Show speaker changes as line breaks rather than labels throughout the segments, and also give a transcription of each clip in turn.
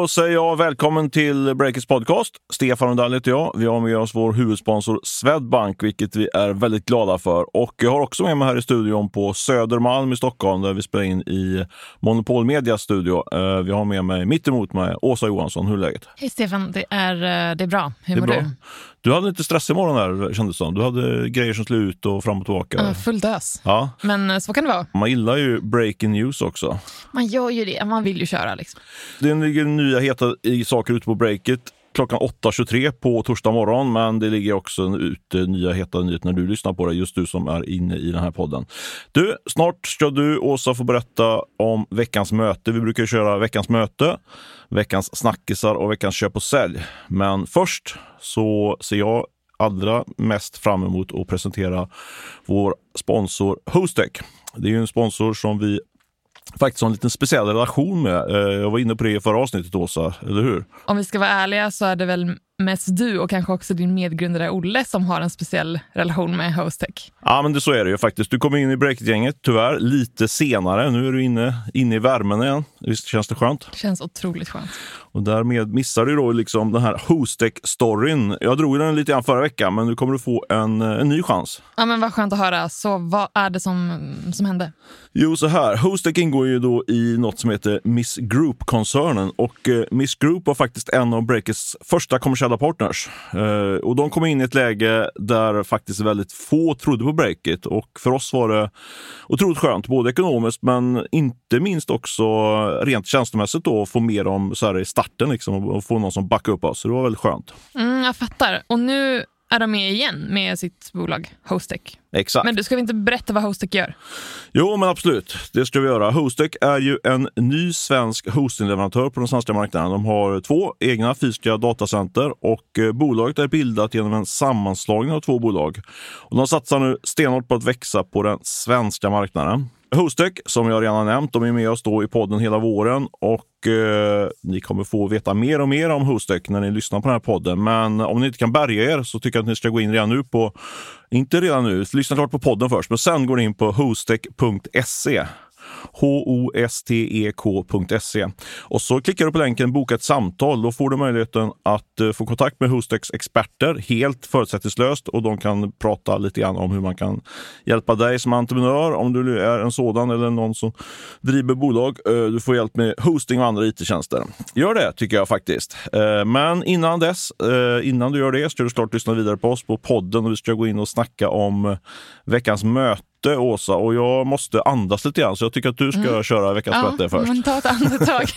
Då säger jag välkommen till Breakers podcast. Stefan Rundell heter jag. Vi har med oss vår huvudsponsor Swedbank, vilket vi är väldigt glada för. Och jag har också med mig här i studion på Södermalm i Stockholm, där vi spelar in i Monopol Medias studio. Eh, vi har med mig, mitt emot mig, Åsa Johansson. Hur är läget?
Hej Stefan, det är, eh, det är bra. Hur
Det är
mår
bra.
du?
Du hade lite stress imorgon här, kändes det. Du hade grejer som skulle ut och fram och tillbaka.
Uh, full dös.
Ja,
Men eh, så kan det vara.
man gillar ju breaking news också.
Man gör ju det, man vill ju köra. Liksom.
Det ligger nya heta i saker ute på breaket klockan 8.23 på torsdag morgon, men det ligger också ute nya heta nyheter när du lyssnar på det, just du som är inne i den här podden. Du, snart ska du, Åsa, få berätta om veckans möte. Vi brukar köra veckans möte, veckans snackisar och veckans köp och sälj. Men först så ser jag allra mest fram emot att presentera vår sponsor Hostec. Det är ju en sponsor som vi faktiskt har en liten speciell relation med. Eh, jag var inne på det i förra avsnittet, Åsa, eller hur?
Om vi ska vara ärliga så är det väl mest du och kanske också din medgrundare Olle som har en speciell relation med Hostech.
Ja, men det, så är det ju faktiskt. Du kom in i breakgänget tyvärr lite senare. Nu är du inne, inne i värmen igen. Visst känns det skönt?
Det känns otroligt skönt.
Och därmed missar du då liksom den här Hostec-storyn. Jag drog den lite grann förra veckan, men nu kommer du få en, en ny chans.
Ja, men vad skönt att höra. Så vad är det som, som hände?
Jo, så här. Hostec ingår ju då i något som heter Miss Group-koncernen och eh, Miss Group var faktiskt en av Breakers första kommersiella partners. Eh, och de kom in i ett läge där faktiskt väldigt få trodde på Breakit och för oss var det otroligt skönt, både ekonomiskt men inte minst också rent känslomässigt då, att få med dem så här i starten liksom, och få någon som backar upp oss. Så det var väldigt skönt.
Mm, jag fattar. Och nu är de med igen med sitt bolag Hostech.
Exakt.
Men du ska vi inte berätta vad Hostech gör?
Jo, men absolut. Det ska vi göra. Hostec är ju en ny svensk hostingleverantör på den svenska marknaden. De har två egna fysiska datacenter och eh, bolaget är bildat genom en sammanslagning av två bolag. Och de satsar nu stenhårt på att växa på den svenska marknaden. Hostek, som jag redan nämnt, de är med oss då i podden hela våren och eh, ni kommer få veta mer och mer om Hostek när ni lyssnar på den här podden. Men om ni inte kan bärga er så tycker jag att ni ska gå in redan nu på, inte redan nu, lyssna klart på podden först, men sen går ni in på hostek.se hostek.se. Och så klickar du på länken Boka ett samtal. Då får du möjligheten att eh, få kontakt med Hostex experter helt förutsättningslöst och de kan prata lite grann om hur man kan hjälpa dig som entreprenör om du är en sådan eller någon som driver bolag. Eh, du får hjälp med hosting och andra it-tjänster. Gör det tycker jag faktiskt. Eh, men innan dess, innan du gör det, ska du klart lyssna vidare på oss på podden och vi ska gå in och snacka om veckans möte Åsa, och jag måste andas lite grann så jag tycker att du ska köra veckans möte först.
men ta ett andetag.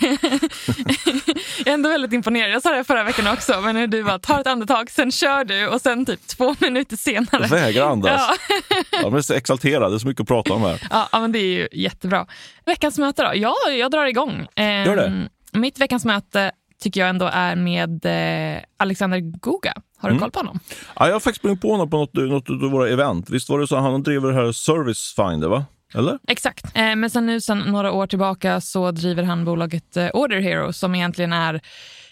jag är ändå väldigt imponerad. Jag sa det förra veckan också, men du bara tar ett andetag, sen kör du och sen typ två minuter senare.
Vägrar andas.
Ja.
Jag blir så exalterad, det är så mycket att prata om här.
Ja, ja, men det är ju jättebra. Veckans möte då? Ja, jag drar igång. Ehm,
Gör det.
Mitt veckans möte tycker jag ändå är med eh, Alexander Goga. Har
Mm.
du koll på honom?
Ja, jag har faktiskt sprungit på honom på något, något av våra event. Visst var det så han driver det här Service Finder, va? Eller?
Exakt. Eh, men sen nu sen några år tillbaka så driver han bolaget eh, Order Hero som egentligen är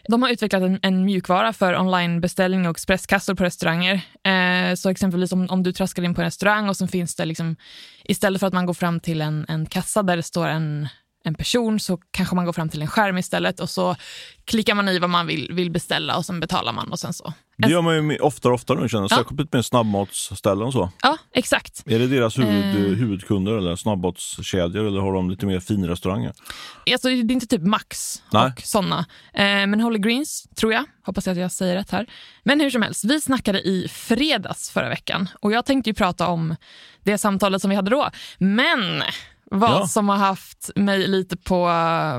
de har utvecklat en, en mjukvara för onlinebeställning och expresskassor på restauranger. Eh, så exempelvis om, om du traskar in på en restaurang och så finns det liksom, istället för att man går fram till en, en kassa där det står en, en person så kanske man går fram till en skärm istället och så klickar man i vad man vill, vill beställa och sen betalar man och sen så.
Det gör man ju oftare och oftare nu känner jag,
Ja.
särskilt med snabbmatsställen och så.
Ja, exakt.
Är det deras huvud,
Eh.
huvudkunder eller snabbmatskedjor eller har de lite mer finrestauranger?
Alltså, det är inte typ Max
Nej.
och såna. Eh, men Holy Greens, tror jag. Hoppas jag att jag säger rätt här. Men hur som helst, vi snackade i fredags förra veckan och jag tänkte ju prata om det samtalet som vi hade då. Men vad
Ja.
som har haft mig lite på,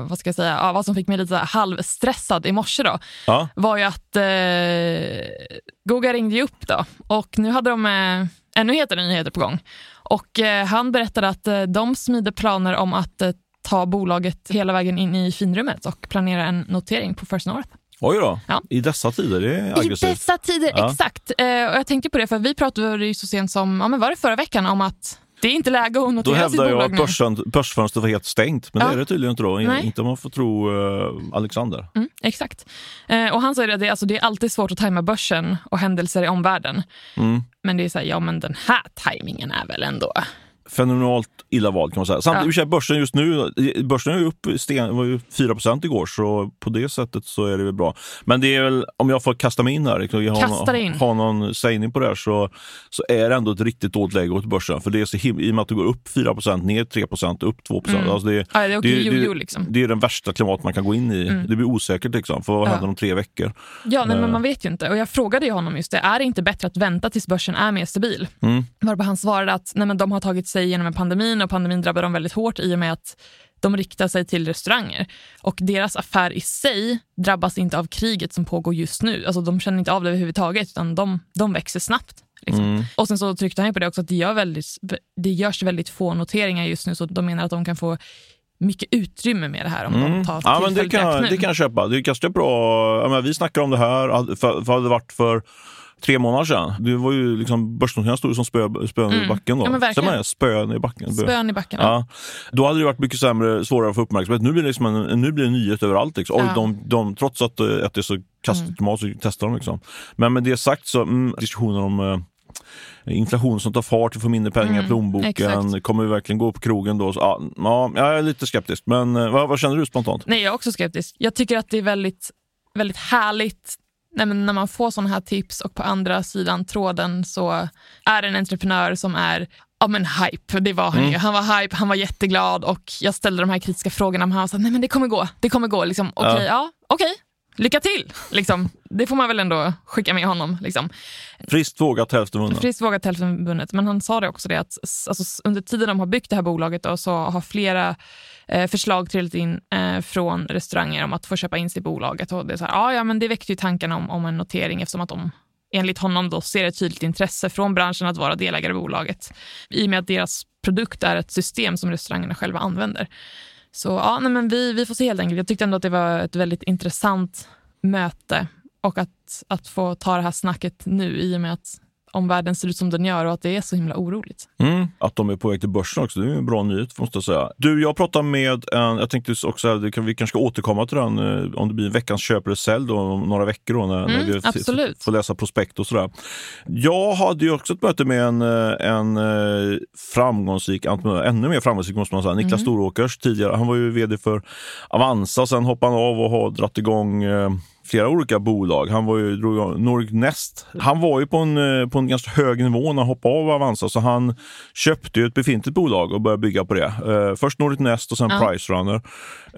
vad ska jag säga, ja, vad som fick mig lite halvstressad i morse då,
Ja,
var ju att eh, Goga ringde ju upp då och nu hade de eh, ännu hetare nyheter på gång. Och eh, han berättade att eh, de smider planer om att eh, ta bolaget hela vägen in i finrummet och planera en notering på First North.
oj då.
Ja.
I dessa tider, det är
I
aggressivt.
dessa tider,
Ja.
exakt. Eh, och jag tänkte på det, för vi pratade ju så sent som, ja men var det förra veckan, om att det är inte läge att
Då
notera sitt
hävdar jag att börsen, börsfönstret var helt stängt, men
Ja.
det är det tydligen inte då.
Nej.
Inte om man får tro eh, Alexander.
Mm, exakt. Eh, och han säger att det, alltså, det är alltid svårt att tajma börsen och händelser i omvärlden.
Mm.
Men det är så här, ja men den här tajmingen är väl ändå
fenomenalt illa vald kan man säga. Samtidigt, ja. börsen just nu, börsen är ju upp, sten, var ju 4% igår, så på det sättet så är det väl bra. Men det är väl, om jag får kasta mig in här, liksom, jag har,
in.
har någon sägning på det här, så, så är det ändå ett riktigt dåligt läge åt börsen. För det är så him- i och med att det går upp 4% ner 3% upp 2 mm.
alltså det, ja, det, det, det, liksom.
det är den värsta klimat man kan gå in i. Mm. Det blir osäkert liksom, för vad händer om tre veckor?
Ja, nej, men man vet ju inte. Och jag frågade ju honom just det, är det inte bättre att vänta tills börsen är mer stabil? Mm. Varpå han svarade att nej, men de har tagit sig igenom en pandemin och pandemin drabbar dem väldigt hårt i och med att de riktar sig till restauranger. Och deras affär i sig drabbas inte av kriget som pågår just nu. Alltså de känner inte av det överhuvudtaget utan de, de växer snabbt. Liksom. Mm. Och sen så tryckte han på det också att det, gör väldigt, det görs väldigt få noteringar just nu så de menar att de kan få mycket utrymme med det här om mm. de tar
ja, men det kan, det kan jag köpa. Det är ganska bra. Menar, vi snackar om det här, för, för hade det varit för tre månader sedan. Det var ju liksom börsnoteringarna stod som spö, spön mm. i backen då. Ja, Säger man spön i backen?
Spön i backen, ja.
Då hade det varit mycket sämre, svårare att få uppmärksamhet. Nu blir det, liksom en, nu blir det nyhet överallt. Liksom. Ja. Oj, de, de, trots att, att det är så kastigt klimat så testar de. Liksom. Men med det sagt så, mm, diskussioner om eh, inflation som tar fart, vi får mindre pengar mm, i plånboken. Exakt. Kommer vi verkligen gå på krogen då? Så, ja, ja, jag är lite skeptisk. Men eh, vad, vad, känner du spontant?
Nej, jag är också skeptisk. Jag tycker att det är väldigt, väldigt härligt nej när man får sådana här tips och på andra sidan tråden så är det en entreprenör som är ja men hype, det var han mm. ju. Han var hype, han var jätteglad och jag ställde de här kritiska frågorna men han sa nej men det kommer gå, det kommer gå. Liksom, okej, okay, ja. ja okej, okay lycka till! Liksom. Det får man väl ändå skicka med honom. Liksom.
Friskt vågat, hälften vunnet.
Friskt vågat, hälften vunnet. Men han sa det också, det att alltså, under tiden de har byggt det här bolaget då, så har flera Eh, förslag trillat in eh, från restauranger om att få köpa in sig i bolaget. Och det, är så här, ah, ja, men det väckte ju tankarna om, om en notering eftersom att de enligt honom då ser ett tydligt intresse från branschen att vara delägare i bolaget i och med att deras produkt är ett system som restaurangerna själva använder. Så ja, nej, men vi, vi får se helt enkelt. Jag tyckte ändå att det var ett väldigt intressant möte och att, att få ta det här snacket nu i och med att om världen ser ut som den gör och att det är så himla oroligt.
Mm, att de är på väg till börsen också, det är en bra nyhet måste jag säga. Du, jag pratade med en, jag tänkte också vi kanske ska återkomma till den eh, om det blir en veckans köp eller sälj då, om några veckor då, när, mm, när vi
absolut.
får läsa prospekt och sådär. Jag hade ju också ett möte med en, eh, en eh, framgångsrik entreprenör, ännu mer framgångsrik måste man säga, Niklas mm. Storåkers tidigare. Han var ju vd för Avanza, sen hoppade han av och har dratt igång flera olika bolag. Han var ju Nordic Nest. Han var ju på en, eh, på en ganska hög nivå när han hoppade av Avanza så han köpte ju ett befintligt bolag och började bygga på det. Uh, först Nordic Nest och sen ja. Pricerunner.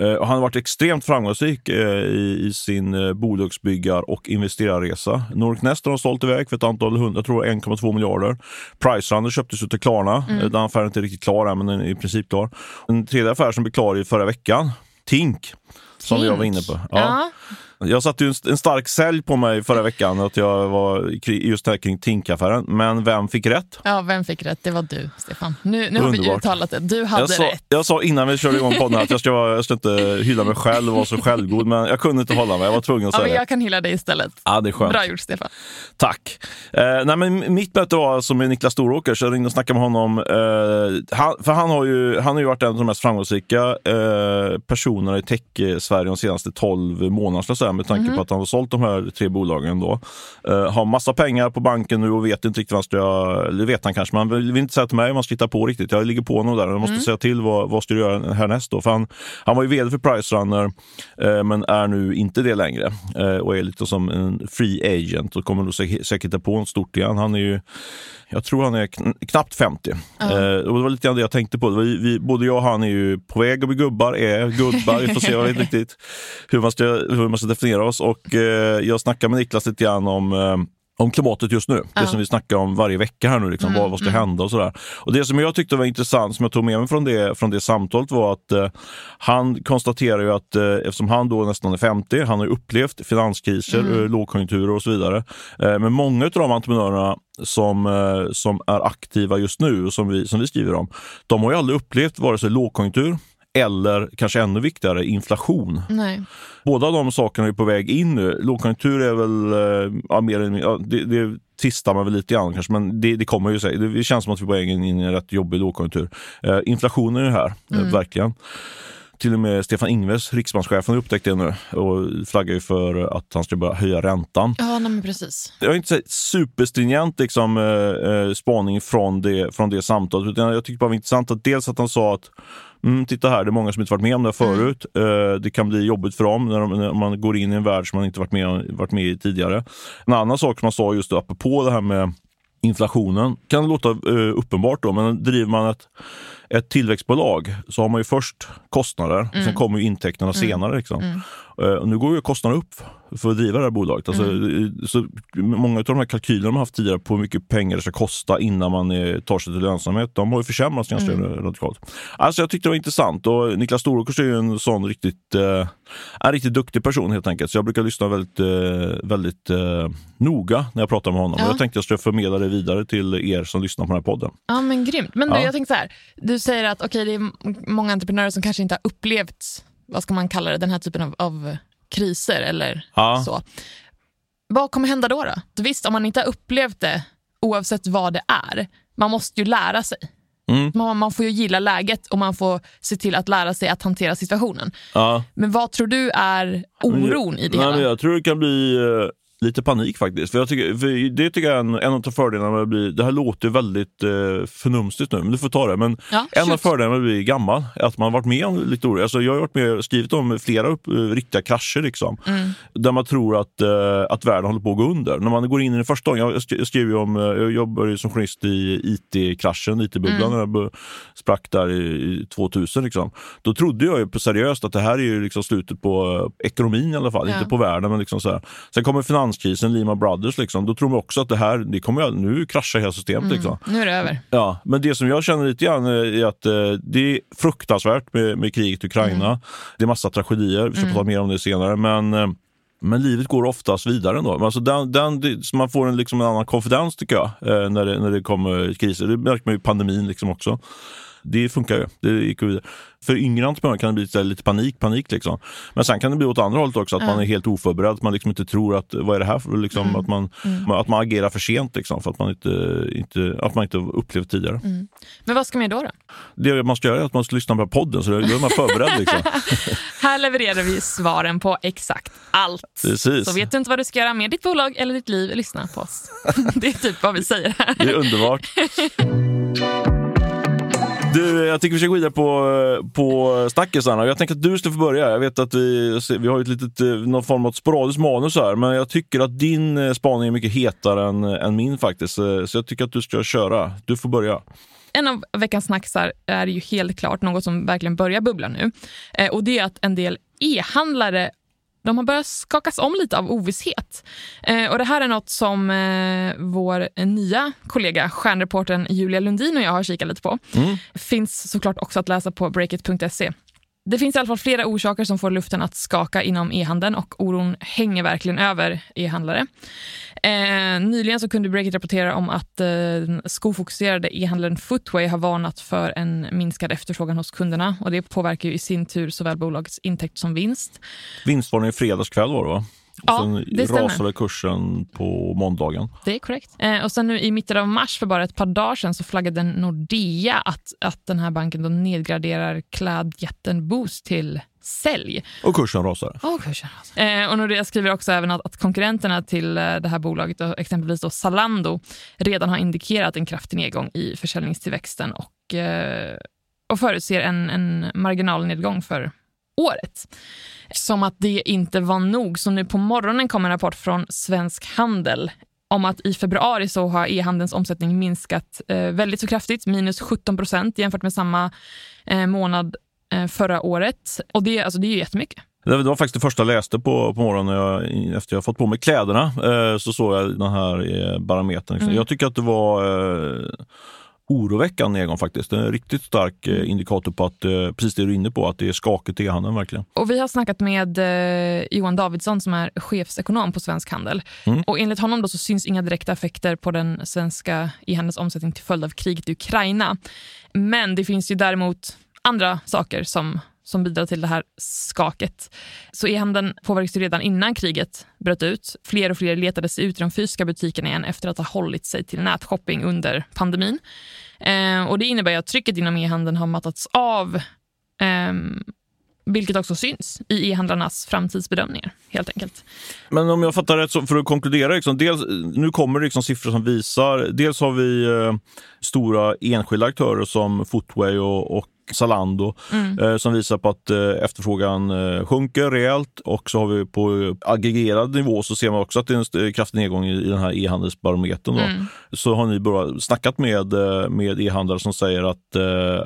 Uh, och han har varit extremt framgångsrik uh, i, i, sin uh, bolagsbyggar och investerarresa. Nordic Nest har de sålt iväg för ett antal hundra, jag tror 1,2 miljarder. Pricerunner köptes ut till Klarna. Mm. Den affären är inte riktigt klar än, men den är i princip klar. En tredje affär som blev klar i förra veckan, Tink, som Tink. jag var inne på. Ja. ja. Jag satte ju en stark sälj på mig förra veckan att jag var just här kring Tink-affären. Men vem fick rätt?
Ja, vem fick rätt? Det var du, Stefan. Nu, nu har vi uttalat det. Du hade
jag sa,
rätt.
Jag sa innan vi körde igång podden att jag ska, jag ska inte hylla mig själv och vara så självgod, men jag kunde inte hålla mig. Jag var tvungen att säga
ja, men Jag kan hylla dig istället.
Ja, det är skönt.
Bra gjort, Stefan.
Tack. Eh, nej, men mitt möte var alltså med Niklas Storåker, så jag ringde och snackade med honom. Eh, han, för han har, ju, han har ju varit en av de mest framgångsrika eh, personerna i tech-Sverige de senaste 12 månaderna, med tanke mm. på att han har sålt de här tre bolagen då. Uh, har massa pengar på banken nu och vet inte riktigt vad ska jag... Eller vet han kanske, men han vill inte säga till mig vad man ska hitta på riktigt. Jag ligger på honom där. Jag måste mm. säga till vad, vad ska du göra härnäst då? För han, han var ju vd för Pricerunner uh, men är nu inte det längre uh, och är lite som en free agent och kommer nog säkert hitta på något stort igen. Han är ju jag tror han är kn knappt 50. Uh -huh. eh, och det var lite grann det jag tänkte på. Vi, vi, både jag och han är ju på väg att bli gubbar, är gubbar. Vi får se vad riktigt hur man, ska, hur man ska definiera oss. Och eh, jag snackade med Niklas lite grann om eh, om klimatet just nu. Ja. Det som vi snackar om varje vecka här nu. Liksom, mm, vad, vad ska mm. hända och sådär. Och det som jag tyckte var intressant, som jag tog med mig från det, från det samtalet var att eh, han konstaterar ju att eh, eftersom han då nästan är 50, han har upplevt finanskriser, mm. Eh, lågkonjunkturer och så vidare. Eh, men många av de entreprenörerna som, eh, som är aktiva just nu och som vi, som vi skriver om, de har ju aldrig upplevt vare sig lågkonjunktur eller kanske ännu viktigare, inflation.
Nej.
Båda de sakerna är på väg in nu. Lågkonjunktur är väl, eh, ja, mer än, ja, det, det tvistar man väl lite grann kanske, men det, det kommer ju sig. Det känns som att vi är på väg in i en rätt jobbig lågkonjunktur. Eh, inflationen är här, eh, mm. eh, verkligen. Till och med Stefan Ingves, riksbankschefen, har upptäckt det nu och flaggar ju för att han ska börja höja räntan.
Ja, men precis.
Jag har inte sett superstringent liksom, eh, eh, spaning från det, från det samtalet, utan jag tyckte bara det var intressant att dels att han sa att Mm, titta här, det är många som inte varit med om det förut. Mm. Uh, det kan bli jobbigt för dem när, de, när, man går in i en värld som man inte varit med, varit med i tidigare. En annan sak som man sa just apropå det här med inflationen kan låta uh, uppenbart då, men driver man ett, ett tillväxtbolag så har man ju först kostnader, mm. sen kommer intäkterna mm. senare. Liksom. Mm. Uh, nu går ju kostnaderna upp för att driva det här bolaget. Alltså, mm. så många av de här kalkylerna man haft tidigare på hur mycket pengar det ska kosta innan man är, tar sig till lönsamhet, de har ju försämrats ganska mm. radikalt. Alltså, jag tyckte det var intressant och Niklas Storåkers är ju en sån riktigt, eh, en riktigt duktig person helt enkelt. Så jag brukar lyssna väldigt, eh, väldigt eh, noga när jag pratar med honom. Ja. Jag tänkte jag skulle förmedla det vidare till er som lyssnar på den här podden.
Ja men grymt. Men du, ja. jag tänkte så här, du säger att okay, det är många entreprenörer som kanske inte har upplevt, vad ska man kalla det, den här typen av, av kriser eller ja. så. Vad kommer hända då, då? Visst, om man inte har upplevt det, oavsett vad det är, man måste ju lära sig. Mm. Man, man, får ju gilla läget och man får se till att lära sig att hantera situationen. Ja. Men vad tror du är oron i det
hela? Jag tror det kan bli eh, lite panik faktiskt. För jag tycker, för det tycker jag är en, en av fördelarna med att bli, det här låter väldigt eh, förnumstigt nu, men du får ta det. Men ja, en av fördelarna med att bli gammal är att man har varit med om lite oroligt. Alltså jag har varit med skrivit om flera upp, eh, riktiga krascher liksom, mm. där man tror att, eh, att världen håller på att gå under. När man går in i den första gången, jag skrev ju om, eh, jag jobbade som journalist i IT-kraschen, IT-bubblan, mm. när jag sprack där i 2000. Liksom. Då trodde jag ju på seriöst att det här är ju liksom slutet på ekonomin i alla fall, ja. inte på världen. Men liksom så här. Sen kommer finanskrisen, Lehman Brothers, liksom, då tror man också att det här, det kommer, nu kraschar hela systemet. Mm. Liksom.
Nu är det över.
Ja, men det som jag känner lite grann är att eh, det är fruktansvärt med, med kriget i Ukraina. Mm. Det är massa tragedier, vi ska mm. prata mer om det senare. Men eh, men livet går oftast vidare ändå. Alltså den, den, man får en, liksom en annan konfidens tycker jag eh, när, det, när det kommer kriser. Det märker man ju i pandemin liksom också det funkar ju. Det gick vidare. För yngre entreprenörer kan det bli lite panik, panik liksom. Men sen kan det bli åt andra hållet också, att mm. man är helt oförberedd. Man liksom inte tror att, vad är det här för, liksom, mm. att, man, mm. att man agerar för sent liksom, för att man inte, inte, att man inte upplevt tidigare.
Mm. Men vad ska man göra då?
Det man ska göra är att man ska lyssna på podden, så då är man förberedd. Liksom.
här levererar vi svaren på exakt allt. Precis. Så vet du inte vad du ska göra med ditt bolag eller ditt liv, lyssna på oss. det är typ vad vi säger här.
Det är underbart. Du, jag tycker vi ska gå vidare på, på snackisarna. Jag tänker att du ska få börja. Jag vet att vi, vi har ett litet, eh, någon form av sporadiskt manus här, men jag tycker att din eh, spaning är mycket hetare än, än min faktiskt. Eh, så jag tycker att du ska köra. Du får börja.
En av veckans snacksar är ju helt klart något som verkligen börjar bubbla nu. Och det är att en del e-handlare de har börjat skakas om lite av ovisshet. Eh, och Det här är något som eh, vår nya kollega, stjärnreportern Julia Lundin och jag har kikat lite på. Mm. Finns såklart också att läsa på breakit.se. Det finns i alla fall flera orsaker som får luften att skaka inom e-handeln och oron hänger verkligen över e-handlare. Eh, nyligen så kunde Breakit rapportera om att eh, skofokuserade e-handlaren Footway har varnat för en minskad efterfrågan hos kunderna och det påverkar ju i sin tur såväl bolagets intäkt som vinst.
Vinstvarning i fredagskväll var det va? Ja, sen det stämmer. rasade kursen på måndagen.
Det är korrekt. Eh, och sen nu i mitten av mars, för bara ett par dagar sedan, så flaggade Nordea att, att den här banken då nedgraderar klädjätten Boost till sälj.
Och kursen rasar.
Och, kursen rasar. Eh, och Nordea skriver också även att, att konkurrenterna till eh, det här bolaget, då, exempelvis då Zalando, redan har indikerat en kraftig nedgång i försäljningstillväxten och, eh, och förutser en, en marginalnedgång för året. Som att det inte var nog, så nu på morgonen kom en rapport från Svensk Handel om att i februari så har e-handelns omsättning minskat eh, väldigt så kraftigt, minus 17 procent jämfört med samma eh, månad eh, förra året. Och det, alltså, det är ju jättemycket.
Det var faktiskt det första jag läste på, på morgonen jag, efter jag fått på mig kläderna. Eh, så såg jag den här barometern. Mm. Jag tycker att det var eh, oroväckande nedgång faktiskt. En riktigt stark eh, indikator på att, eh, precis det du är inne på, att det är skakigt i handeln verkligen.
Och vi har snackat med eh, Johan Davidsson som är chefsekonom på Svensk Handel. Mm. Och enligt honom då så syns inga direkta effekter på den svenska e-handelns omsättning till följd av kriget i Ukraina. Men det finns ju däremot andra saker som som bidrar till det här skaket. Så e-handeln påverkades redan innan kriget bröt ut. Fler och fler letade sig ut i de fysiska butikerna igen efter att ha hållit sig till nätshopping under pandemin. Eh, och Det innebär att trycket inom e-handeln har mattats av eh, vilket också syns i e-handlarnas framtidsbedömningar. helt enkelt.
Men om jag fattar rätt, så för att konkludera, liksom, dels, nu kommer det liksom siffror som visar, dels har vi eh, stora enskilda aktörer som Footway och, och Zalando mm. eh, som visar på att eh, efterfrågan eh, sjunker rejält och så har vi på aggregerad nivå så ser man också att det är en kraftig nedgång i, den här e-handelsbarometern. Mm. Så har ni bara snackat med, med e-handlare som säger att,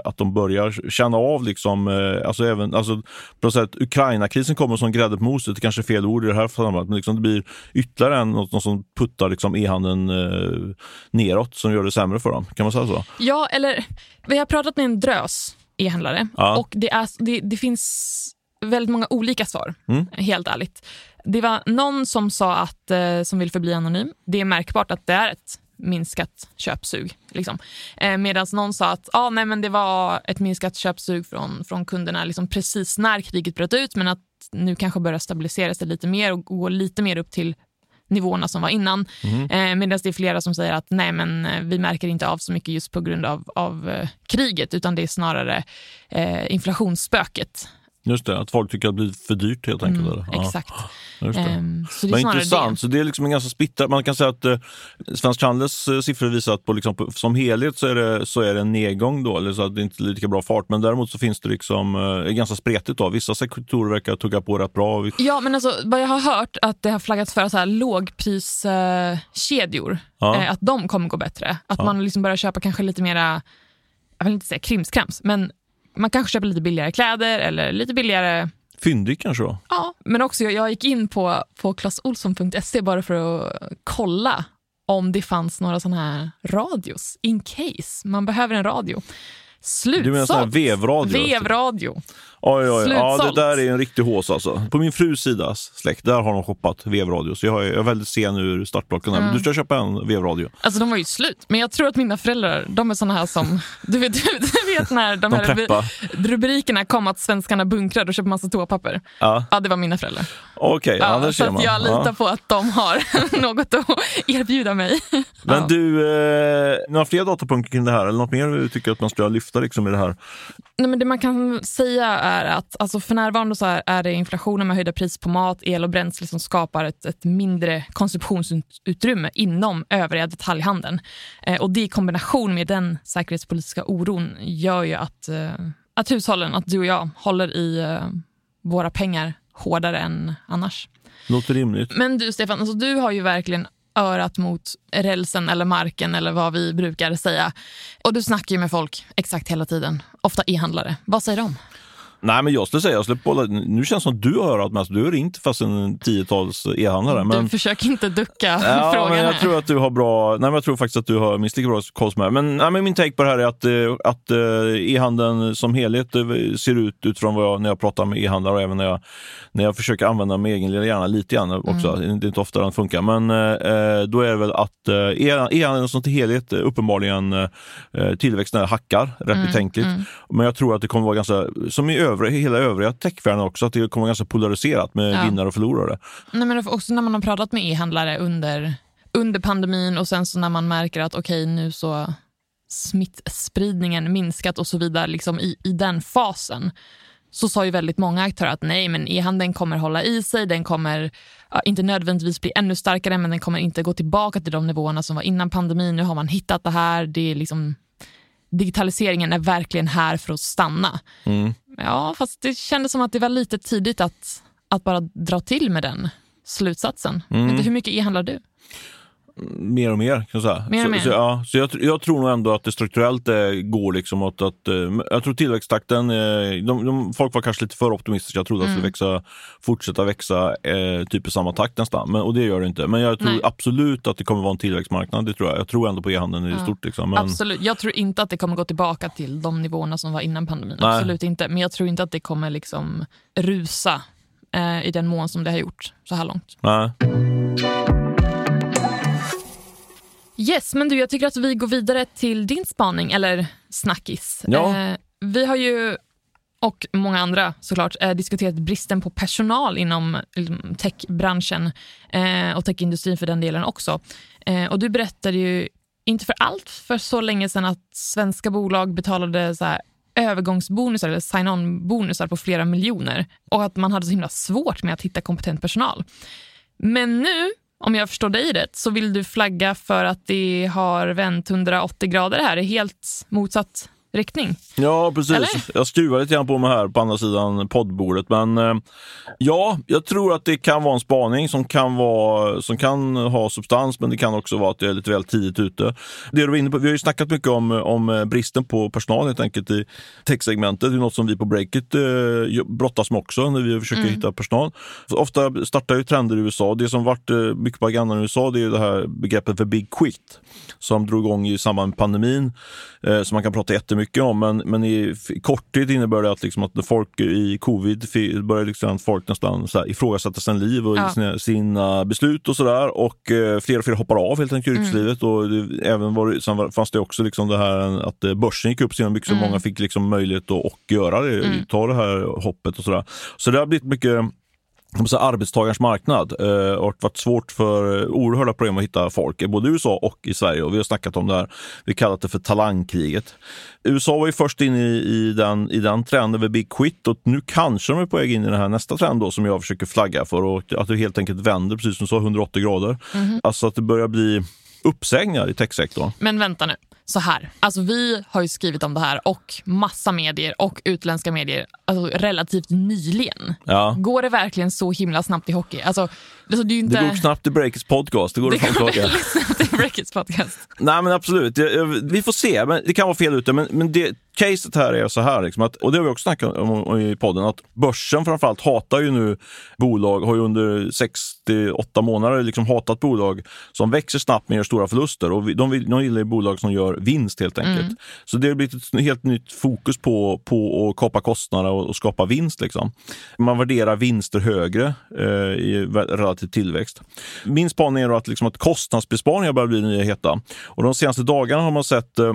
att de börjar känna av liksom, alltså även, alltså, på sätt, Ukraina-krisen kommer som grädde på moset, det kanske är fel ord i det här sammanhanget, men liksom det blir ytterligare en, något, något som puttar liksom e-handeln eh, neråt som gör det sämre för dem. Kan man säga så?
Ja, eller vi har pratat med en drös e-handlare. Ja. Och det, är, det, det, finns väldigt många olika svar, mm. helt ärligt. Det var någon som sa att, eh, som vill förbli anonym, det är märkbart att det är ett minskat köpsug. Liksom. Eh, Medan någon sa att ah, nej, men det var ett minskat köpsug från, från kunderna liksom precis när kriget bröt ut men att nu kanske börjar stabilisera sig lite mer och gå lite mer upp till nivåerna som var innan. Mm. Eh, Medan det är flera som säger att nej, men eh, vi märker inte av så mycket just på grund av, av eh, kriget utan det är snarare eh, inflationsspöket
Just det, att folk tycker att det blir för dyrt helt enkelt. Mm,
ja. Exakt.
Just det. Um, så det är Men intressant, det. så det är liksom en ganska splittrad... Man kan säga att eh, Svensk Handels eh, siffror visar att på, liksom, på, som helhet så är, det, så är det en nedgång då, eller så att det inte är lika bra fart. Men däremot så finns det liksom, eh, ganska spretigt. Då. Vissa sektorer verkar tugga på rätt bra.
Ja, men alltså, vad jag har hört att det har flaggats för så här lågpriskedjor, ja. eh, att de kommer gå bättre. Att ja. man liksom börjar köpa kanske lite mera, jag vill inte säga krimskrams, men man kanske köper lite billigare kläder eller lite billigare
Fyndig kanske då?
Ja, men också jag, jag gick in på, på clasolsson.se bara för att kolla om det fanns några sådana här radios, in case man behöver en radio. Slutsålt.
Du menar sån här vevradio?
Vevradio.
Oj, oj, ja, det där är en riktig hås alltså. På min frus sida släkt, där har de shoppat vevradio. Så jag är, jag är väldigt sen ur startblocken. Mm. Du ska köpa en vevradio.
Alltså de var ju slut. Men jag tror att mina föräldrar, de är såna här som... Du vet, du vet när de, de här preppa. rubrikerna kom att svenskarna bunkrar och köper massa toapapper. Ja. ja, det var mina föräldrar.
Okej, okay, ja,
ja, Så att jag litar ja. på att de har något att erbjuda mig.
Men du, eh, några fler datapunkter kring det här? Eller något mer du tycker att man ska lyfta liksom, i det här?
Nej, men det man kan säga är att alltså för närvarande så är, är det inflationen med höjda priser på mat, el och bränsle som skapar ett, ett mindre konsumtionsutrymme inom övriga detaljhandeln. Eh, och det i kombination med den säkerhetspolitiska oron gör ju att, eh, att hushållen, att du och jag, håller i eh, våra pengar hårdare än annars.
Låter rimligt.
Men du Stefan, alltså, du har ju verkligen örat mot rälsen eller marken eller vad vi brukar säga. Och du snackar ju med folk exakt hela tiden, ofta e-handlare. Vad säger de?
Nej, men jag skulle säga, jag skulle bolla, nu känns det som att du har hört mest. Du har ringt fast en tiotals e-handlare.
Men... Du försöker inte ducka
ja,
frågan.
Men jag här. tror att du har bra, nej, men jag tror faktiskt att du har minst lika bra koll som jag. Men, nej, men min take på det här är att, eh, att eh, e-handeln som helhet eh, ser ut utifrån vad jag, när jag pratar med e-handlare och även när jag, när jag försöker använda min egen lilla hjärna lite grann också. Mm. Det är inte ofta den funkar. Men då är det väl att e-handeln som till helhet uppenbarligen tillväxten hackar rätt mm. betänkligt. Mm. Men jag tror att det kommer vara ganska, som i övriga, hela övriga techvärlden också, att det kommer ganska polariserat med ja. vinnare och förlorare.
Nej, men också när man har pratat med e-handlare under, under pandemin och sen så när man märker att okej, okay, nu så smittspridningen minskat och så vidare liksom i, i den fasen så sa ju väldigt många aktörer att nej, men e-handeln kommer hålla i sig, den kommer ja, inte nödvändigtvis bli ännu starkare, men den kommer inte gå tillbaka till de nivåerna som var innan pandemin. Nu har man hittat det här, det är liksom digitaliseringen är verkligen här för att stanna. Mm. Ja, fast det kändes som att det var lite tidigt att, att bara dra till med den slutsatsen. Mm. Hur mycket e-handlar du?
Mer och mer. Kan jag säga.
Mer och mer.
Så, ja, så jag, jag, tror nog ändå att det strukturellt eh, går liksom åt att... Eh, jag tror tillväxttakten, eh, de, de, folk var kanske lite för optimistiska. Jag trodde mm. att det skulle växa, fortsätta växa eh, typ i samma takt nästan. Men, och det gör det inte. Men jag tror Nej. absolut att det kommer vara en tillväxtmarknad. Det tror jag. Jag tror ändå på e-handeln i ja. stort. Liksom. Men...
Absolut. Jag tror inte att det kommer gå tillbaka till de nivåerna som var innan pandemin. Nej. Absolut inte. Men jag tror inte att det kommer liksom rusa eh, i den mån som det har gjort så här långt.
Nej.
Yes, men du, jag tycker att vi går vidare till din spaning, eller snackis.
Ja.
Eh, vi har ju, och många andra såklart, eh, diskuterat bristen på personal inom liksom, techbranschen eh, och techindustrin för den delen också. Eh, och du berättade ju, inte för allt för så länge sedan, att svenska bolag betalade så här övergångsbonusar eller sign-on-bonusar på flera miljoner och att man hade så himla svårt med att hitta kompetent personal. Men nu, om jag förstår dig rätt, så vill du flagga för att det har vänt 180 grader här, helt motsatt? Riktning.
Ja, precis. Eller? Jag skruvar lite grann på mig här på andra sidan poddbordet. Men eh, ja, jag tror att det kan vara en spaning som kan, vara, som kan ha substans, men det kan också vara att jag är lite väl tidigt ute. Det du inne på, vi har ju snackat mycket om, om bristen på personal helt enkelt i techsegmentet. Det är något som vi på Breakit eh, brottas med också när vi försöker mm. hitta personal. Ofta startar ju trender i USA. Det som varit eh, mycket på agendan i USA det är det här begreppet för Big Quit som drog igång i samband med pandemin, eh, som man kan prata jättemycket mycket om, men, men i, i korthet innebär det att, liksom att folk i covid börjar liksom folk nästan så här, ifrågasätta sin liv och ja. sina, sina, beslut och sådär. Och eh, fler och fler hoppar av helt enkelt yrkeslivet. Mm. Och det, även var sen fanns det också liksom det här att eh, börsen gick upp så mycket så mm. många fick liksom möjlighet att och göra det, mm. ta det här hoppet och sådär. Så det har blivit mycket arbetstagarens marknad eh, och varit svårt för oerhörda problem att hitta folk, både i USA och i Sverige. Och vi har snackat om det här, vi kallat det för talangkriget. USA var ju först in i, i, den, i den trenden med Big Quit och nu kanske de är på väg in i den här nästa trend då, som jag försöker flagga för. Och att det helt enkelt vänder, precis som du sa, 180 grader. Mm. Alltså att det börjar bli uppsägningar i techsektorn.
Men vänta nu, så här. Alltså vi har ju skrivit om det här och massa medier och utländska medier alltså relativt nyligen.
Ja.
Går det verkligen så himla snabbt i hockey? Alltså,
alltså
det,
inte... det går snabbt i Breakits podcast. Det går, det går
snabbt i Breakits podcast.
Nej men absolut, vi får se. Men det kan vara fel ute. Men, men det, caset här är så här, liksom att, och det har vi också snackat om i podden, att börsen framförallt hatar ju nu bolag, har ju under 68 månader liksom hatat bolag som växer snabbt men gör stora förluster. Och de, vill, de gillar bolag som gör vinst helt enkelt. Mm. Så det har blivit ett helt nytt fokus på, på att kapa kostnader och, och skapa vinst. Liksom. Man värderar vinster högre eh, i relativ tillväxt. Min spaning är att, liksom att kostnadsbesparingar börjar bli nya heta. Och de senaste dagarna har man sett eh,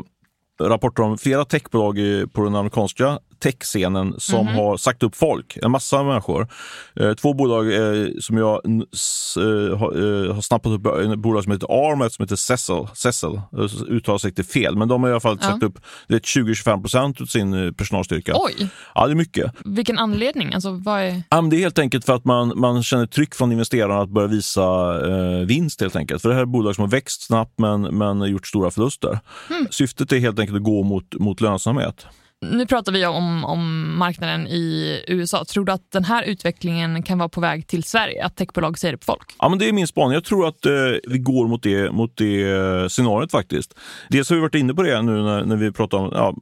rapporter om flera techbolag på den amerikanska techscenen som mm -hmm. har sagt upp folk, en massa människor. Eh, två bolag eh, som jag eh, har, eh, har snappat upp, ett bolag som heter Arm och ett som heter Cecil. Cecil uttalar säkert fel, men de har i alla fall ja. sagt upp 20-25 procent av sin eh, personalstyrka.
Oj!
Ja, det är mycket.
Vilken anledning? Alltså, vad är...
ja, det är helt enkelt för att man, man känner tryck från investerarna att börja visa eh, vinst helt enkelt. För det här är bolag som har växt snabbt men, men gjort stora förluster. Mm. Syftet är helt enkelt att gå mot, mot lönsamhet.
Nu pratar vi om, om marknaden i USA. Tror du att den här utvecklingen kan vara på väg till Sverige? Att techbolag säger upp folk?
Ja, men det är min spaning. Jag tror att eh, vi går mot det, mot det eh, scenariot faktiskt. Dels har vi varit inne på det nu när, när vi pratar om ja,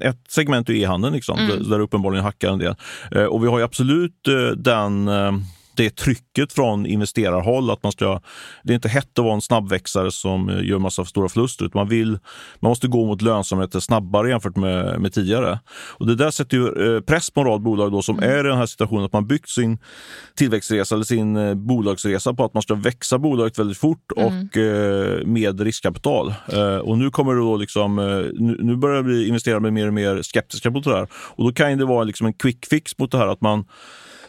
ett segment är e-handeln, liksom, mm. där, där uppenbarligen hackar en del. Eh, och vi har absolut eh, den eh, det trycket från investerarhåll att man ska, det är inte hett att vara en snabbväxare som eh, gör massa stora förluster. Utan man, vill, man måste gå mot lönsamhet snabbare jämfört med, med tidigare. Och det där sätter ju eh, press på en rad bolag då som mm. är i den här situationen att man byggt sin tillväxtresa eller sin eh, bolagsresa på att man ska växa bolaget väldigt fort mm. och med riskkapital. Och nu kommer det då liksom, nu börjar vi investerare bli mer och mer skeptiska mot det här. Och då kan det vara liksom en quick fix mot det här att man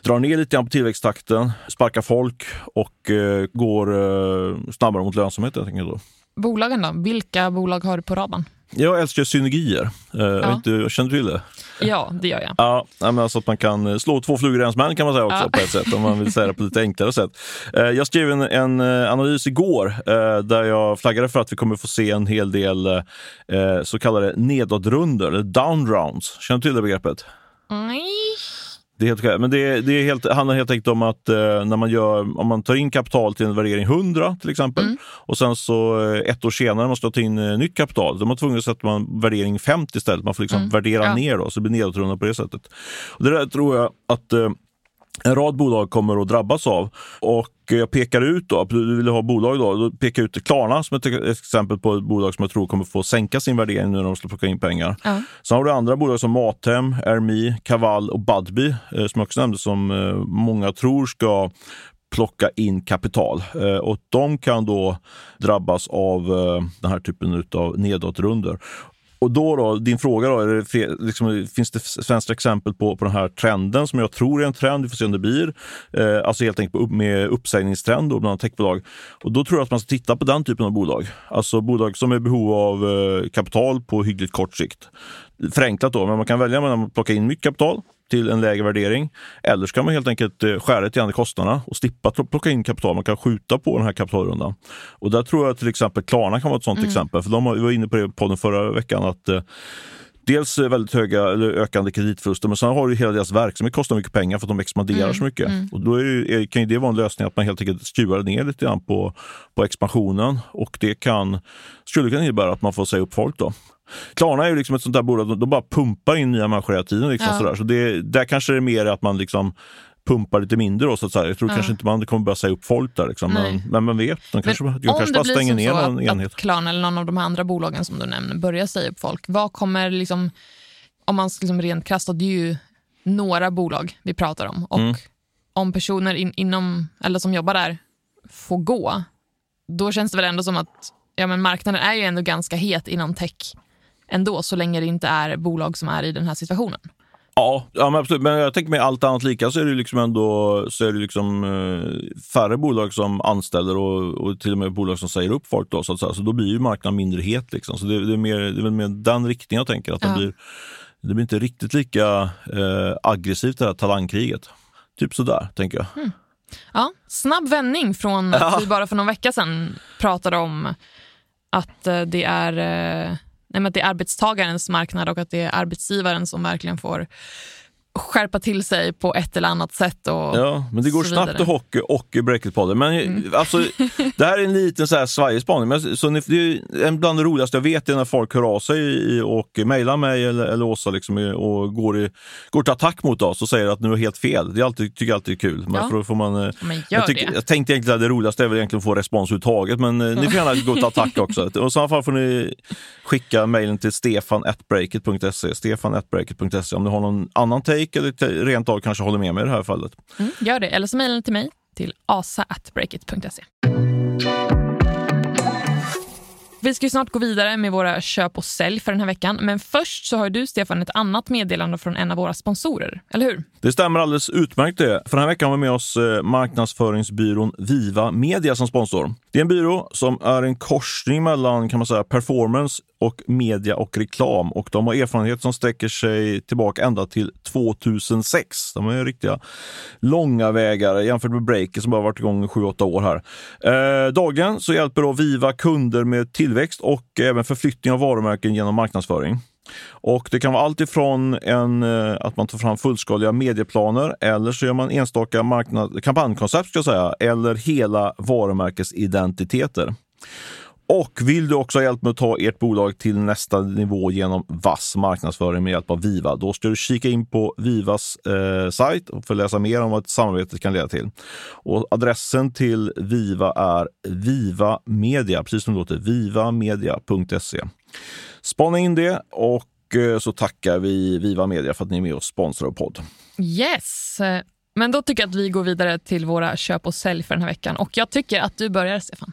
drar ner lite grann på tillväxttakten, sparkar folk och eh, går eh, snabbare mot lönsamhet. Jag tänker då.
Bolagen då? Vilka bolag har du på radarn?
Jag älskar synergier. Eh, ja. jag känner du till det?
Ja, det gör jag.
Ja, men alltså att man kan eh, slå två flugor i en smäll kan man säga också ja. på ett sätt, om man vill säga det på lite enklare sätt. Eh, jag skrev en, en analys igår där jag flaggade för att vi kommer få se en hel del så kallade nedåtrunder, eller down rounds. Känner du till det begreppet?
Nej.
Det är helt Men det, det är helt, handlar helt enkelt om att eh, när man gör, om man tar in kapital till en värdering 100 till exempel mm. och sen så eh, ett år senare måste man ta in eh, nytt kapital. Då är man tvungen att sätta man värdering 50 istället. Man får liksom mm. värdera ja. ner då, så det blir nedåtrundat på det sättet. Och det där tror jag att eh, en rad bolag kommer att drabbas av. Och jag pekar ut då, du vill ha bolag då, då pekar jag ut Klarna som ett exempel på ett bolag som jag tror kommer få sänka sin värdering nu när de ska plocka in pengar. Ja. Sen har du andra bolag som Mathem, Ermi, Kaval och Budbee eh, som jag också nämnde som eh, många tror ska plocka in kapital. Eh, och de kan då drabbas av den här typen av nedåtrunder. Och då, då din fråga då, är det, liksom, finns det svenska exempel på, på den här trenden som jag tror är en trend, vi får se om det blir. Eh, alltså helt enkelt med uppsägningstrend då, bland techbolag. Och då tror jag att man ska titta på den typen av bolag. Alltså bolag som är i behov av eh, kapital på hyggligt kort sikt. Förenklat då, men man kan välja mellan att plocka in mycket kapital till en lägre värdering. Eller så kan man helt enkelt eh, skära lite grann kostnaderna och slippa plocka in kapital. Man kan skjuta på den här kapitalrundan. Och där tror jag till exempel Klarna kan vara ett sånt mm. exempel. För de var inne på det på podden förra veckan att eh, dels väldigt höga eller ökande kreditförluster, men sen har ju hela deras verksamhet kostar mycket pengar för att de expanderar mm. så mycket. Mm. Och då är, kan ju det vara en lösning att man helt enkelt skruvar ner lite grann på, på expansionen och det kan, skulle kunna innebära att man får säga upp folk. då. Klarna är ju liksom ett sånt där bolag, de bara pumpar in nya människor hela tiden. Liksom, ja. sådär. Så det, där kanske det är mer att man liksom pumpar lite mindre. Då, så att säga. Jag tror ja. kanske inte man kommer börja säga upp folk där. Liksom. Men, men man vet, de kanske, men de kanske bara stänger ner någon att, enhet.
Att Klarna eller någon av de andra bolagen som du nämner börjar säga upp folk. Vad kommer, liksom, om man liksom rent krasst, det är ju några bolag vi pratar om. Och mm. om personer in, inom, eller som jobbar där får gå, då känns det väl ändå som att ja, men marknaden är ju ändå ganska het inom tech ändå, så länge det inte är bolag som är i den här situationen.
Ja, ja men absolut. Men jag tänker med allt annat lika så är det liksom ändå så är det liksom, eh, färre bolag som anställer och, och, till och med bolag som säger upp folk. Då, så, så då blir ju marknaden mindre het. Liksom. Så det, det, är mer, det är väl mer den riktningen jag tänker. Att ja. det, blir, det blir inte riktigt lika eh, aggressivt det här talangkriget. Typ sådär, tänker jag. Mm.
Ja, snabb vändning från att vi bara för någon vecka sedan pratade om att eh, det är eh, nej, men att det är arbetstagarens marknad och att det är arbetsgivaren som verkligen får skärpa till sig på ett eller annat sätt. Och
ja, men det går snabbt i hockey och i Breakitpodden. Men mm. alltså, det här är en liten så här svajig spaning, men så det är bland det roligaste jag vet är när folk hör av sig och mejlar mig eller, eller Åsa liksom, och går, i, går till attack mot oss och säger att nu är helt fel. Det är alltid, tycker jag alltid är kul. Men ja. får man,
eh, men jag,
tyck, jag tänkte egentligen att det roligaste är väl egentligen att få respons överhuvudtaget, men eh, ni får gärna gå till attack också. Och I så fall får ni skicka mejlen till stefan.breakit.se stefan.breakit.se om ni har någon annan take take eller rent av kanske håller med mig i det här fallet.
Mm, gör det, eller så mejla till mig till asa.breakit.se. Vi ska snart gå vidare med våra köp och sälj för den här veckan. Men först så har du, Stefan, ett annat meddelande från en av våra sponsorer. Eller hur?
Det stämmer alldeles utmärkt det. För den här veckan har vi med oss eh, marknadsföringsbyrån Viva Media som sponsor. Det är en byrå som är en korsning mellan kan man säga, performance och media och reklam. Och de har erfarenhet som sträcker sig tillbaka ända till 2006. De är riktiga långa vägar jämfört med Breaker som bara varit igång i 7-8 år här. Eh, dagligen så hjälper då Viva kunder med tillväxt och även förflyttning av varumärken genom marknadsföring. Och Det kan vara allt ifrån en, eh, att man tar fram fullskaliga medieplaner eller så gör man enstaka marknad, kampanjkoncept ska jag säga, eller hela varumärkesidentiteter. Och vill du också ha hjälp med att ta ert bolag till nästa nivå genom vass marknadsföring med hjälp av Viva, då ska du kika in på Vivas eh, sajt och få läsa mer om vad ett samarbete kan leda till. Och adressen till Viva är Viva Media, precis som det låter, vivamedia.se. Spana in det och eh, så tackar vi Viva Media för att ni är med och sponsrar podd.
Yes, men då tycker jag att vi går vidare till våra köp och sälj för den här veckan. Och jag tycker att du börjar, Stefan.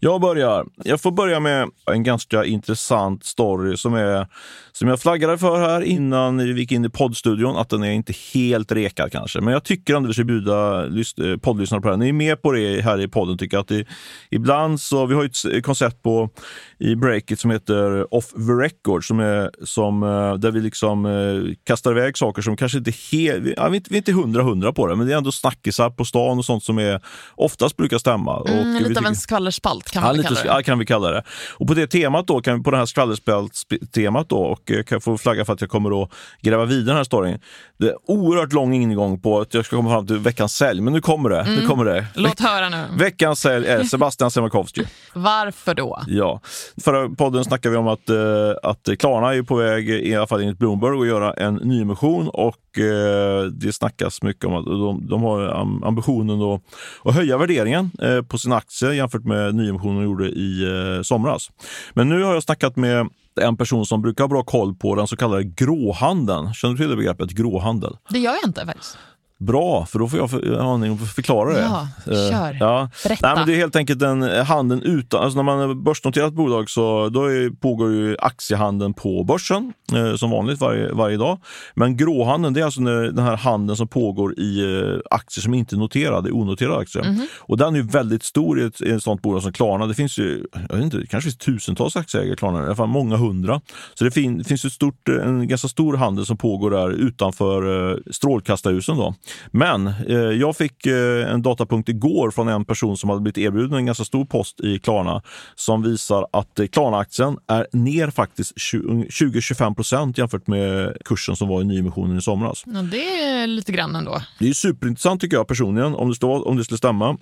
Jag börjar. Jag får börja med en ganska intressant story som, är, som jag flaggade för här innan vi gick in i poddstudion, att den är inte helt rekad kanske. Men jag tycker ändå vi ska bjuda eh, poddlyssnare på här. Ni är med på det här i podden, tycker jag. Att det, ibland så, vi har ett koncept på i Breakit som heter Off the Record, som är, som, eh, där vi liksom eh, kastar iväg saker som kanske inte helt, vi, ja, vi, är inte hundra hundra på det, men det är ändå snackisar på stan och sånt som är, oftast brukar stämma.
Mm,
och
lite av en skvallerspalt kan man ja, lite, kalla det.
Ja, kan vi kalla det. Och på det temat då, kan vi, på det här skvallerspalt-temat då, och jag kan få flagga för att jag kommer att gräva vidare den här storyn. Det är oerhört lång ingång på att jag ska komma fram till veckans sälj, men nu kommer det. Mm. Nu kommer det.
Låt höra nu.
Veckans sälj är Sebastian Siemiatkowski.
Varför då?
Ja, förra podden snackade vi om att, eh, att Klarna är på väg, i alla fall enligt Bloomberg, att göra en nyemission och eh, det snackas mycket om att de, de har ambitionen att, att höja värderingen eh, på sina aktier jämfört med nyemissionen de gjorde i eh, somras. Men nu har jag snackat med en person som brukar ha bra koll på den så kallade gråhandeln. Känner du till det begreppet, gråhandel?
Det gör jag inte faktiskt.
Bra, för då får jag för, aning att förklara det.
Ja,
Eh,
kör.
Ja.
Berätta.
Nej, men det är helt enkelt en handeln utan, alltså när man är börsnoterat bolag så då är, pågår ju aktiehandeln på börsen eh, som vanligt varje, varje dag. Men gråhandeln det är alltså när, den här handeln som pågår i eh, aktier som inte är noterade, onoterade aktier.
Mhm.
Och den är ju väldigt stor i ett, i ett sånt bolag som Klarna. Det finns ju, jag vet inte, det kanske finns tusentals aktieägare i Klarna, i alla fall många hundra. Så det fin, finns ett stort, en ganska stor handel som pågår där utanför eh, strålkastarljusen. Då. Men eh, jag fick eh, en datapunkt igår från en person som hade blivit erbjuden en ganska stor post i Klarna som visar att eh, Klarna-aktien är ner faktiskt 20-25 procent jämfört med kursen som var i nyemissionen i somras.
Ja, det är lite grann ändå.
Det är superintressant tycker jag personligen om det, står, om det skulle stämma.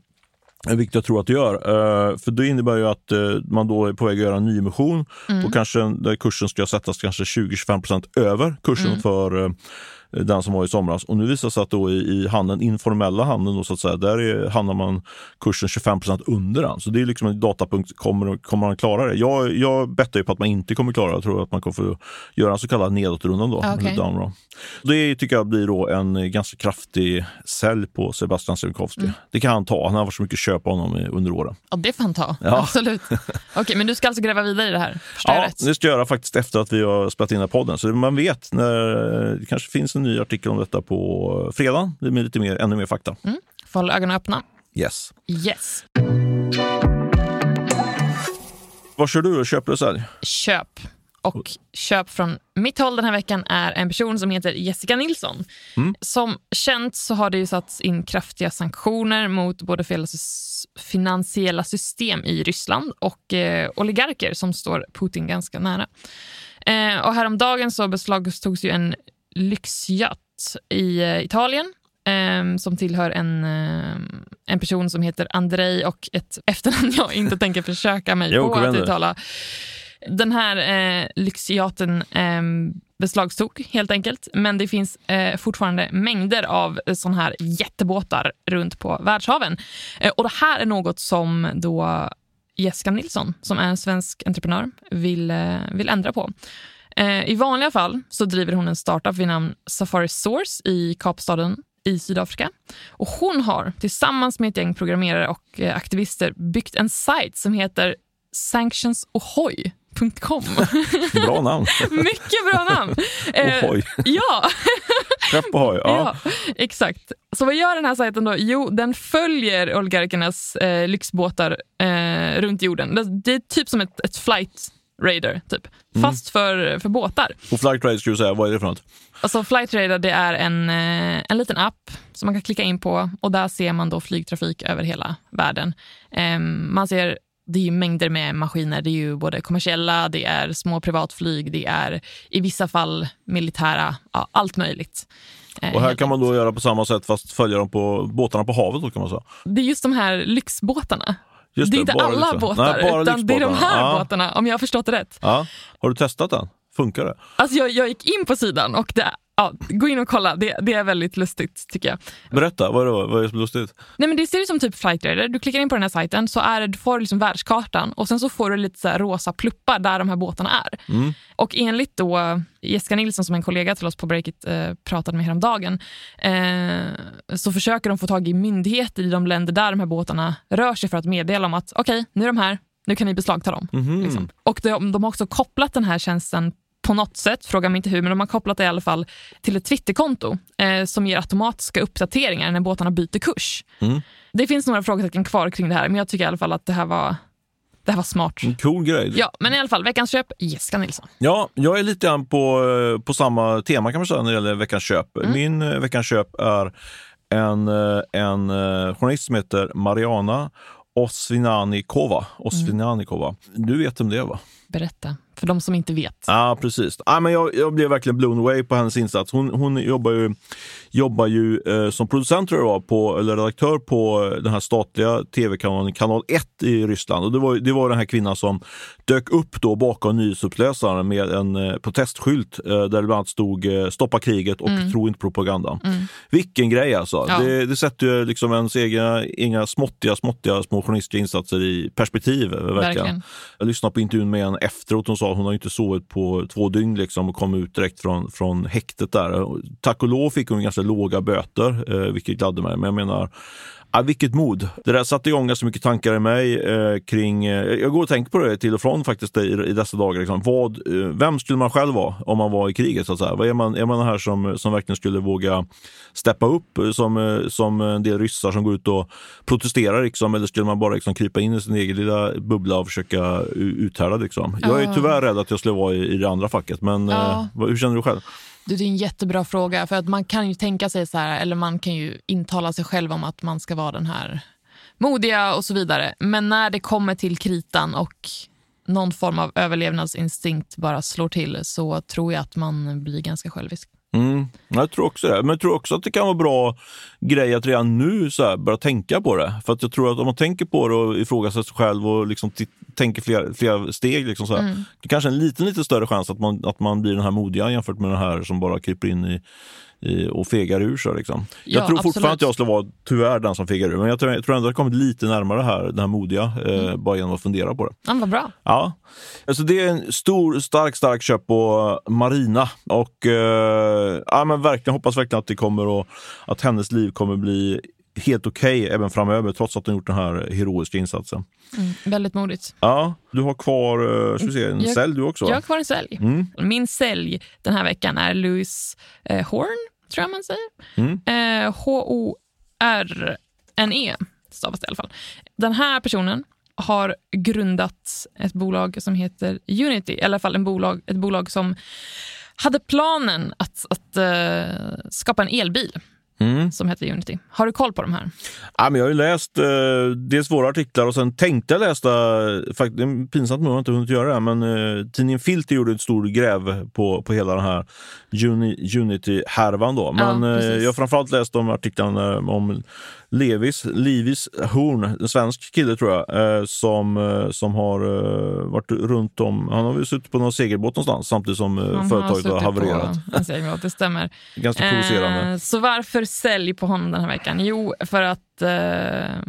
Vilket jag tror att det gör. Eh, för det innebär ju att eh, man då är på väg att göra en nyemission och kanske där kursen ska sättas kanske 20-25 procent över kursen för eh, den som var i somras. Och nu visar det sig att då i, i handeln, informella handeln, då, så att säga, där är, handlar man kursen 25 procent under den. Så det är liksom en datapunkt, kommer, kommer man klara det? Jag, jag bettar ju på att man inte kommer klara det. Jag tror att man kommer få göra en så kallad nedåtrundan då.
Ah,
down round. Det tycker jag blir då en ganska kraftig sälj på Sebastian Siemiatkowski. Det kan han ta. Han har varit så mycket köp av honom under åren.
Ja, det får han ta.
Ja.
Absolut. Okej, men du ska alltså gräva vidare i det här? Förstår
Ja, det ska jag göra faktiskt efter att vi har spelat in den här podden. Så man vet när det kanske finns en ny artikel om detta på fredag. Det blir lite mer, ännu mer fakta.
Får hålla ögonen öppna.
Yes.
Yes.
Vad kör du? Och sälj?
Köp. Och köp från mitt håll den här veckan är en person som heter Jessica Nilsson. Som känt så har det ju satts in kraftiga sanktioner mot både finansiella system i Ryssland och eh, oligarker som står Putin ganska nära. Eh, och häromdagen så beslagtogs ju en lyxyacht i eh, Italien eh, som tillhör en, eh, en person som heter Andrei och ett efternamn jag inte tänker försöka mig
Jo,
på att uttala. Den här eh, lyxyachten eh, beslagstog helt enkelt, men det finns eh, fortfarande mängder av såna här jättebåtar runt på världshaven. Eh, och det här är något som då Jessica Nilsson, som är en svensk entreprenör, vill, eh, vill ändra på. Eh, I vanliga fall så driver hon en startup vid namn Safari Source i Kapstaden i Sydafrika. Och hon har tillsammans med ett gäng programmerare och eh, aktivister byggt en sajt som heter sanctionsohoy.com.
Bra namn.
Mycket bra namn! Eh,
Ohoj.
ja,
Skepp ohoj. Ja.
ja, exakt. Så vad gör den här sajten då? Jo, den följer oligarkernas eh, lyxbåtar eh, runt jorden. Det, det är typ som ett, ett flight radar, typ. fast för, för båtar.
Och Flight Ride skulle du säga, vad är det för något?
Alltså Flight Radar det är en, eh, en liten app som man kan klicka in på och där ser man då flygtrafik över hela världen. Ehm, man ser det är ju mängder med maskiner. Det är ju både kommersiella, det är små privatflyg, det är i vissa fall militära, ja, allt möjligt. Eh,
Och här kan man då göra på samma sätt fast följa dem på båtarna på havet då kan man säga.
Det är just de här lyxbåtarna.
Just
det är inte
bara
alla
lyxbåtar.
båtar,
Nej,
utan det är de här
ja.
båtarna, om jag har förstått det rätt.
Ja. Har du testat den? Funkar det?
Alltså jag, jag gick in på sidan och det, ja, gå in och kolla, det, det är väldigt lustigt tycker jag.
Berätta, vad är det, vad är det som är lustigt?
Nej, men det ser ut som typ Flight Radar. Du klickar in på den här sajten så är du får liksom världskartan och sen så får du lite så rosa pluppar där de här båtarna är.
Mm.
Och enligt då Jessica Nilsson som en kollega till oss på Breakit eh, pratade med häromdagen eh, så försöker de få tag i myndigheter i de länder där de här båtarna rör sig för att meddela om att okej, nu är de här, nu kan ni beslagta dem.
Mhm.
Liksom. Och de, de har också kopplat den här tjänsten på något sätt, fråga mig inte hur, men de har kopplat det i alla fall till ett Twitterkonto eh, som ger automatiska uppdateringar när båtarna byter kurs.
Mm.
Det finns några frågetecken kvar kring det här, men jag tycker i alla fall att det här var, det här var smart.
En cool grej.
Ja, men i alla fall, veckans köp, Jessica Nilsson.
Ja, jag är lite grann på, eh, på samma tema kan man säga när det gäller veckans köp.
Mm.
Min eh, veckans köp är en, eh, en journalist som heter Mariana Osvinanikova. Osvinanikova. Du vet om det va?
Berätta, för de som inte vet.
Ja, precis. Ja, men jag, jag blev verkligen blown away på hennes insats. Hon, hon jobbar ju, jobbar ju eh, som producent tror jag var, på, eller redaktör på den här statliga tv-kanalen Kanal 1 i Ryssland. Och det, var, det var den här kvinnan som dök upp då bakom nyhetsuppläsaren med en eh, protestskylt eh, där det bland annat stod eh, “Stoppa kriget” och “Tro inte propagandan”. Vilken grej alltså!
Ja.
Det, det sätter ju liksom ens egna, inga småttiga, småttiga små journalistiska insatser i perspektiv. eh, Verkligen.
Verkligen.
Jag lyssnade på intervjun med henne efteråt. Hon sa sa, hon har inte sovit på två dygn liksom och kom ut direkt från, från häktet där. Tack och lov fick hon ganska låga böter, eh, vilket gladde mig. Men jag menar, Ja, vilket mod! Det där satte igång ganska mycket tankar i mig eh, kring... Eh, jag går och tänker på det till och från faktiskt i, i dessa dagar. Liksom. Vad, eh, vem skulle man själv vara om man var i kriget? Så att säga? Vad är, man, är man här som, som verkligen skulle våga steppa upp eh, som, eh, som en del ryssar som går ut och protesterar? Liksom, eller skulle man bara liksom, krypa in i sin egen lilla bubbla och försöka uthärda? Liksom? Jag är tyvärr rädd att jag skulle vara i, i det andra facket, men ja. eh, hur känner du själv?
Det är en jättebra fråga. För att Man kan ju tänka sig så här, eller man kan ju intala sig själv om att man ska vara den här modiga och så vidare. Men när det kommer till kritan och någon form av överlevnadsinstinkt bara slår till så tror jag att man blir ganska självisk.
Mm, jag tror också det. Men jag tror också att det kan vara bra grej att redan nu så här, börja tänka på det. För att jag tror att om man tänker på det och ifrågasätter sig själv och liksom tänker flera, flera steg, liksom så mm. det kanske är en liten, lite större chans att man, att man blir den här modiga jämfört med den här som bara kryper in i och fegar ur sig. Liksom. Ja, jag tror absolut. fortfarande att jag skulle vara tyvärr den som fegar ur, men jag tror, jag tror ändå att jag kommit lite närmare här, den här modiga, eh, mm. bara genom att fundera på det.
Ja, vad bra.
Ja. Alltså det är en stor, stark, stark köp på Marina och eh, ja, men verkligen hoppas verkligen att det kommer och att hennes liv kommer bli helt okej okay även framöver trots att hon gjort den här heroiska insatsen.
Mm, väldigt modigt.
Ja, du har kvar eh, ska se, en jag, sälj du också?
Jag har kvar en sälj. Mm. Min sälj den här veckan är Louis eh, Horn, tror jag man säger. Mm. Eh, H-O-R-N-E stavas det i alla fall. Den här personen har grundat ett bolag som heter Unity, i alla fall en bolag, ett bolag som hade planen att, att uh, skapa en elbil mm. som heter Unity. Har du koll på de här?
Ja, men jag har ju läst eh, dels våra artiklar och sen tänkte jag läsa, faktiskt, det är pinsamt nog att jag inte hunnit göra det, men eh, tidningen Filter gjorde ett stort gräv på, på hela den här Uni, Unity-härvan. Då. Men ja, eh, jag har framförallt läst de artiklarna om Levis, Livis Horn, en svensk kille tror jag, eh, som, eh, som har eh, varit runt om. Han har väl suttit på någon segelbåt någonstans samtidigt som han företaget har, havererat.
På en segelbåt, det stämmer.
Ganska provocerande.
så varför sälj på honom den här veckan? Jo, för att eh,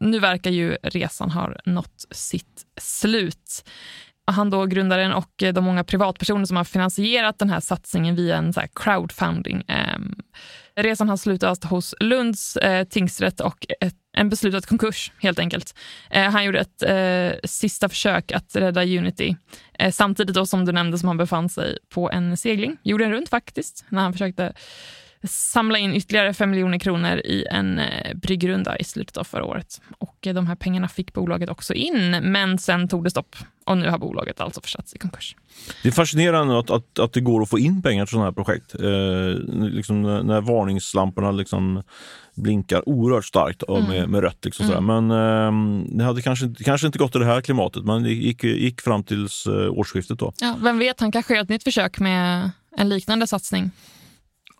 nu verkar ju resan ha nått sitt slut han då grundaren och eh, de många privatpersoner som har finansierat den här satsningen via en så crowdfunding. Ehm, resan har slutat hos Lunds eh, tingsrätt och ett, en beslutad konkurs helt enkelt. Eh, han gjorde ett eh, sista försök att rädda Unity samtidigt då som du nämnde som han befann sig på en segling, jorden runt faktiskt, när han försökte samla in ytterligare 5 miljoner kronor i en eh, bryggrunda i slutet av förra året. Och eh, de här pengarna fick bolaget också in, men sen tog det stopp. Och nu har bolaget alltså försatts i konkurs.
Det är fascinerande att, att, att det går att få in pengar till sådana här projekt. Eh, liksom när, varningslamporna liksom blinkar oerhört starkt mm. med, med rött. Liksom mm. Men eh, det hade kanske, kanske inte gått i det här klimatet, men det gick, gick fram till eh, årsskiftet. Då.
Ja, vem vet, han kanske gör ett nytt försök med en liknande satsning.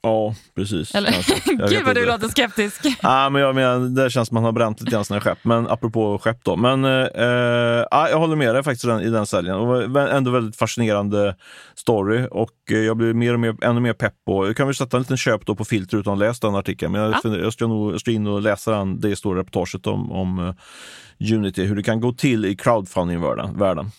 Ja, precis.
Eller? Gud vad du låter skeptisk.
Ja, men jag menar, det känns som man har bränt lite grann sina skepp. Men apropå skepp då. Men eh, ja, jag håller med dig faktiskt i den, i den säljen. Och ändå väldigt fascinerande story och eh, jag blir mer och mer, ännu mer pepp på. Jag kan väl sätta en liten köp då på filter utan att läsa den artikeln. Men jag, ja. jag, ska nog jag ska in och läsa den, det stora reportaget om, om uh, Unity, hur det kan gå till i crowdfunding-världen.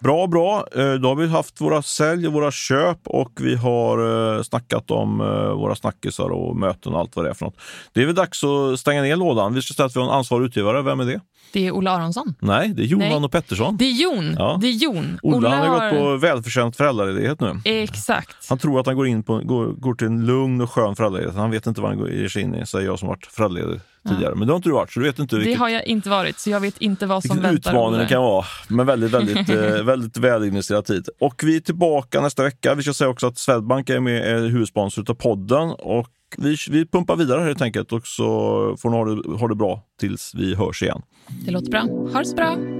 Bra, bra. Eh, då har vi haft våra sälj och våra köp och vi har eh, snackat om eh, våra snackisar och möten och allt vad det är för något. Det är väl dags att stänga ner lådan. Vi ska säga att vi har en ansvarig utgivare. Vem är det?
Det är Ola Aronsson.
Nej, det är Johan Nej. och Pettersson.
Det är Jon. Ja. Det är Jon.
Ola, Ola har gått på välförtjänt föräldraledighet nu.
Exakt.
Han tror att han går, in på, går, går till en lugn och skön föräldraledighet. Han vet inte vad han ger sig in i, säger jag som varit föräldraledig tidigare. Men det har inte du varit, så du vet inte.
Vilket, det har jag inte varit, så jag vet inte vad som väntar.
utmaning det kan vara, men väldigt, väldigt, eh, väldigt välinvesterad tid. Och vi är tillbaka nästa vecka. Vi ska säga också att Swedbank är med är huvudsponsor av podden och vi, vi pumpar vidare helt enkelt och så får ni ha det, ha det bra tills vi hörs igen.
Det låter bra. Ha det så bra.